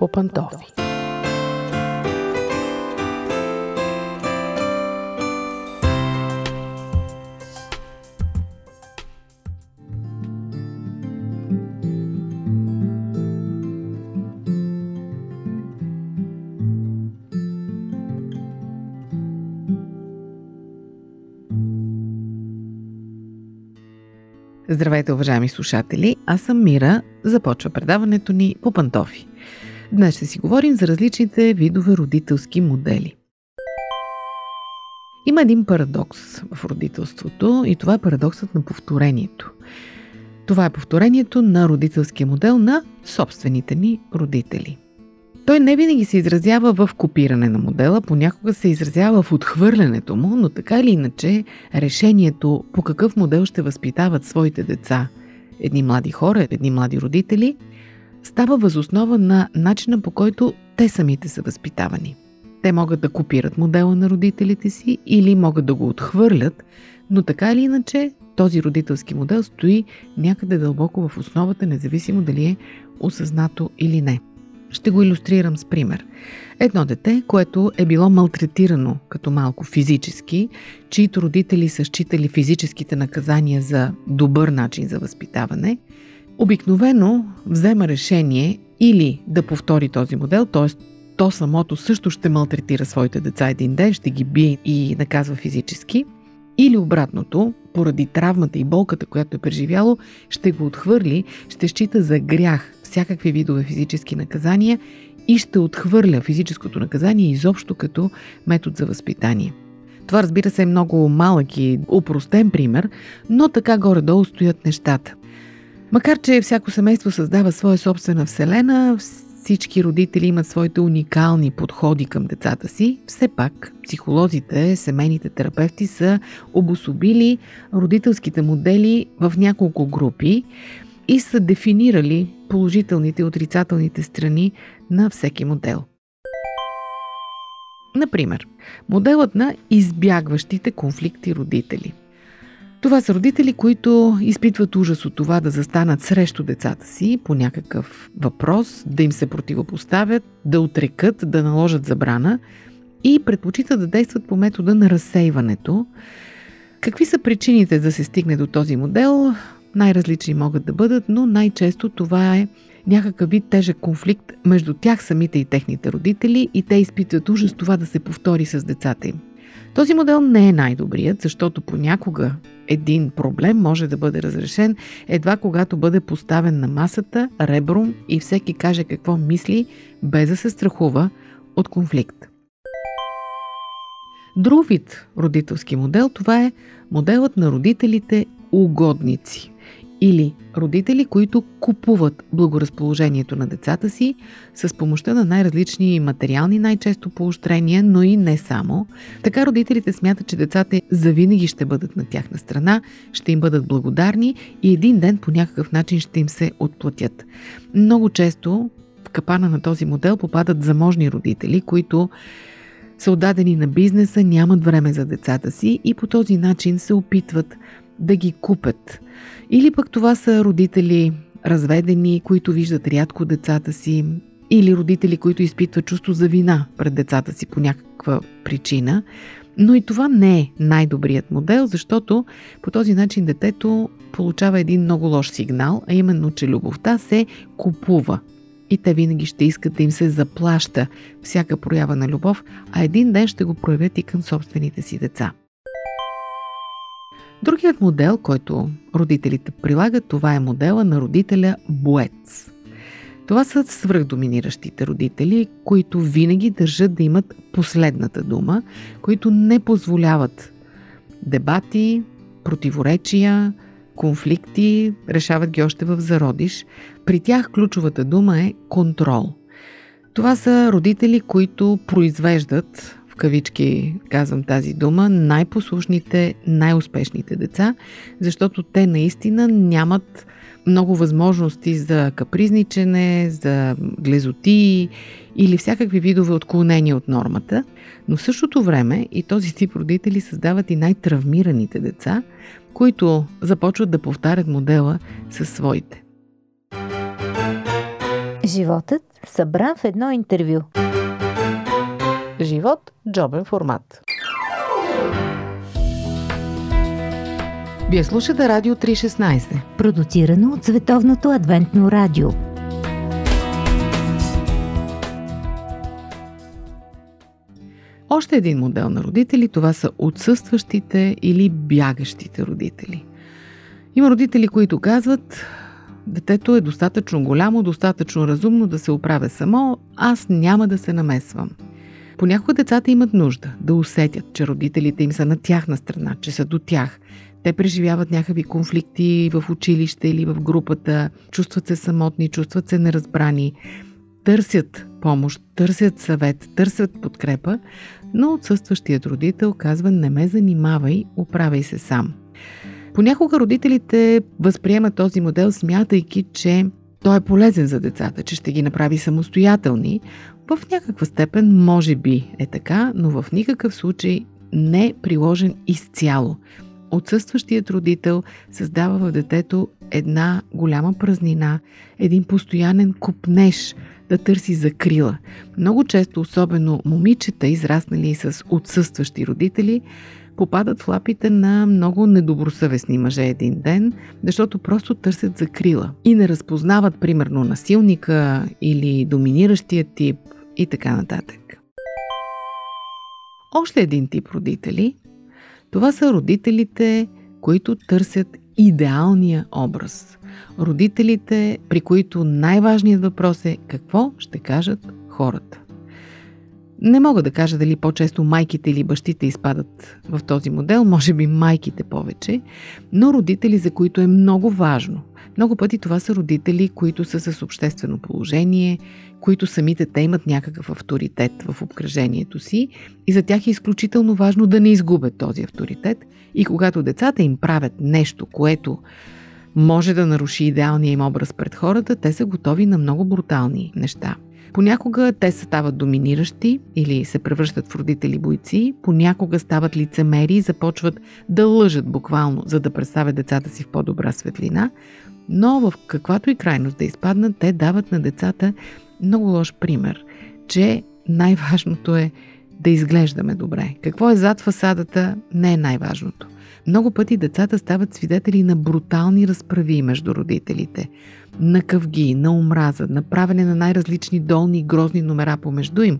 по пантофи. Здравейте, уважаеми слушатели! Аз съм Мира. Започва предаването ни по пантофи. Днес ще си говорим за различните видове родителски модели. Има един парадокс в родителството и това е парадоксът на повторението. Това е повторението на родителския модел на собствените ни родители – той не винаги се изразява в копиране на модела, понякога се изразява в отхвърлянето му, но така или иначе решението по какъв модел ще възпитават своите деца едни млади хора, едни млади родители, става възоснова на начина по който те самите са възпитавани. Те могат да копират модела на родителите си или могат да го отхвърлят, но така или иначе този родителски модел стои някъде дълбоко в основата, независимо дали е осъзнато или не. Ще го иллюстрирам с пример. Едно дете, което е било малтретирано като малко физически, чието родители са считали физическите наказания за добър начин за възпитаване, обикновено взема решение или да повтори този модел, т.е. то самото също ще малтретира своите деца един ден, ще ги бие и наказва физически, или обратното, поради травмата и болката, която е преживяло, ще го отхвърли, ще счита за грях всякакви видове физически наказания и ще отхвърля физическото наказание изобщо като метод за възпитание. Това разбира се е много малък и упростен пример, но така горе-долу стоят нещата. Макар, че всяко семейство създава своя собствена вселена, всички родители имат своите уникални подходи към децата си, все пак психолозите, семейните терапевти са обособили родителските модели в няколко групи и са дефинирали положителните и отрицателните страни на всеки модел. Например, моделът на избягващите конфликти родители. Това са родители, които изпитват ужас от това да застанат срещу децата си по някакъв въпрос, да им се противопоставят, да отрекат, да наложат забрана и предпочитат да действат по метода на разсейването. Какви са причините да се стигне до този модел? Най-различни могат да бъдат, но най-често това е някакъв вид тежък конфликт между тях самите и техните родители и те изпитват ужас това да се повтори с децата им. Този модел не е най-добрият, защото понякога един проблем може да бъде разрешен едва когато бъде поставен на масата, ребром и всеки каже какво мисли, без да се страхува от конфликт. Друг вид родителски модел това е моделът на родителите угодници или родители, които купуват благоразположението на децата си с помощта на най-различни материални, най-често поощрения, но и не само. Така родителите смятат, че децата завинаги ще бъдат на тяхна страна, ще им бъдат благодарни и един ден по някакъв начин ще им се отплатят. Много често в капана на този модел попадат заможни родители, които са отдадени на бизнеса, нямат време за децата си и по този начин се опитват да ги купят. Или пък това са родители разведени, които виждат рядко децата си, или родители, които изпитват чувство за вина пред децата си по някаква причина. Но и това не е най-добрият модел, защото по този начин детето получава един много лош сигнал, а именно, че любовта се купува. И те винаги ще искат да им се заплаща всяка проява на любов, а един ден ще го проявят и към собствените си деца. Другият модел, който родителите прилагат, това е модела на родителя Боец. Това са свръхдоминиращите родители, които винаги държат да имат последната дума, които не позволяват дебати, противоречия, конфликти, решават ги още в зародиш. При тях ключовата дума е контрол. Това са родители, които произвеждат кавички казвам тази дума, най-послушните, най-успешните деца, защото те наистина нямат много възможности за капризничене, за глезоти или всякакви видове отклонения от нормата, но в същото време и този тип родители създават и най-травмираните деца, които започват да повтарят модела със своите. Животът събран в едно интервю. Живот – джобен формат. Вие слушате Радио 316. Продуцирано от Световното адвентно радио. Още един модел на родители това са отсъстващите или бягащите родители. Има родители, които казват, детето е достатъчно голямо, достатъчно разумно да се оправя само, аз няма да се намесвам. Понякога децата имат нужда да усетят, че родителите им са на тяхна страна, че са до тях. Те преживяват някакви конфликти в училище или в групата, чувстват се самотни, чувстват се неразбрани, търсят помощ, търсят съвет, търсят подкрепа, но отсъстващият родител казва не ме занимавай, оправяй се сам. Понякога родителите възприемат този модел, смятайки, че той е полезен за децата, че ще ги направи самостоятелни. В някаква степен може би е така, но в никакъв случай не е приложен изцяло. Отсъстващият родител създава в детето една голяма празнина, един постоянен купнеж да търси закрила. Много често, особено момичета, израснали с отсъстващи родители, попадат в лапите на много недобросъвестни мъже един ден, защото просто търсят закрила и не разпознават, примерно, насилника или доминиращия тип и така нататък. Още един тип родители това са родителите, които търсят идеалния образ. Родителите, при които най-важният въпрос е какво ще кажат хората. Не мога да кажа дали по-често майките или бащите изпадат в този модел, може би майките повече, но родители, за които е много важно. Много пъти това са родители, които са с обществено положение, които самите те имат някакъв авторитет в обкръжението си и за тях е изключително важно да не изгубят този авторитет. И когато децата им правят нещо, което може да наруши идеалния им образ пред хората, те са готови на много брутални неща – Понякога те стават доминиращи или се превръщат в родители бойци, понякога стават лицемери и започват да лъжат буквално, за да представят децата си в по-добра светлина, но в каквато и крайност да изпаднат, те дават на децата много лош пример, че най-важното е да изглеждаме добре. Какво е зад фасадата, не е най-важното. Много пъти децата стават свидетели на брутални разправи между родителите – на къвги, на омраза, на правене на най-различни долни и грозни номера помежду им.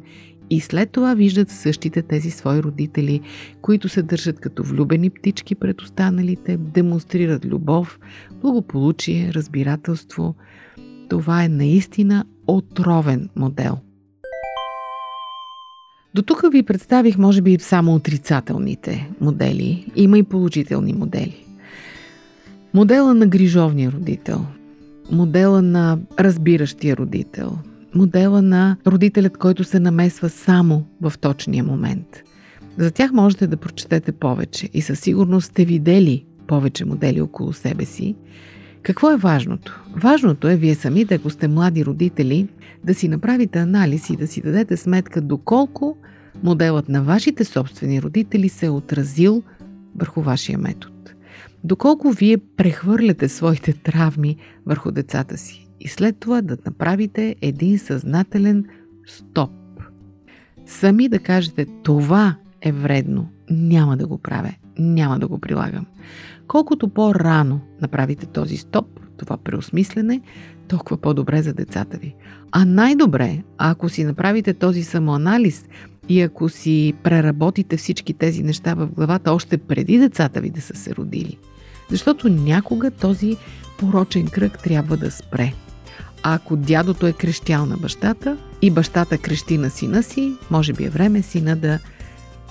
И след това виждат същите тези свои родители, които се държат като влюбени птички пред останалите, демонстрират любов, благополучие, разбирателство. Това е наистина отровен модел. До тук ви представих, може би, само отрицателните модели. Има и положителни модели. Модела на грижовния родител – модела на разбиращия родител, модела на родителят, който се намесва само в точния момент. За тях можете да прочетете повече и със сигурност сте видели повече модели около себе си. Какво е важното? Важното е вие самите, ако сте млади родители, да си направите анализ и да си дадете сметка доколко моделът на вашите собствени родители се е отразил върху вашия метод доколко вие прехвърляте своите травми върху децата си и след това да направите един съзнателен стоп. Сами да кажете това е вредно, няма да го правя, няма да го прилагам. Колкото по-рано направите този стоп, това преосмислене, толкова по-добре за децата ви. А най-добре, ако си направите този самоанализ и ако си преработите всички тези неща в главата още преди децата ви да са се родили – защото някога този порочен кръг трябва да спре. Ако дядото е крещял на бащата и бащата крещи на сина си, може би е време сина да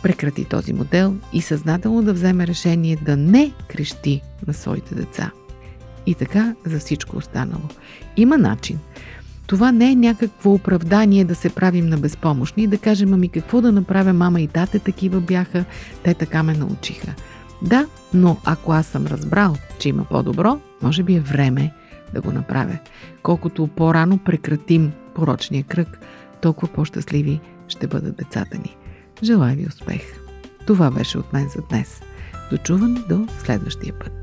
прекрати този модел и съзнателно да вземе решение да не крещи на своите деца. И така за всичко останало. Има начин. Това не е някакво оправдание да се правим на безпомощни и да кажем, ами какво да направя, мама и тате такива бяха, те така ме научиха. Да, но ако аз съм разбрал, че има по-добро, може би е време да го направя. Колкото по-рано прекратим порочния кръг, толкова по-щастливи ще бъдат децата ни. Желая ви успех! Това беше от мен за днес. Дочуван до следващия път.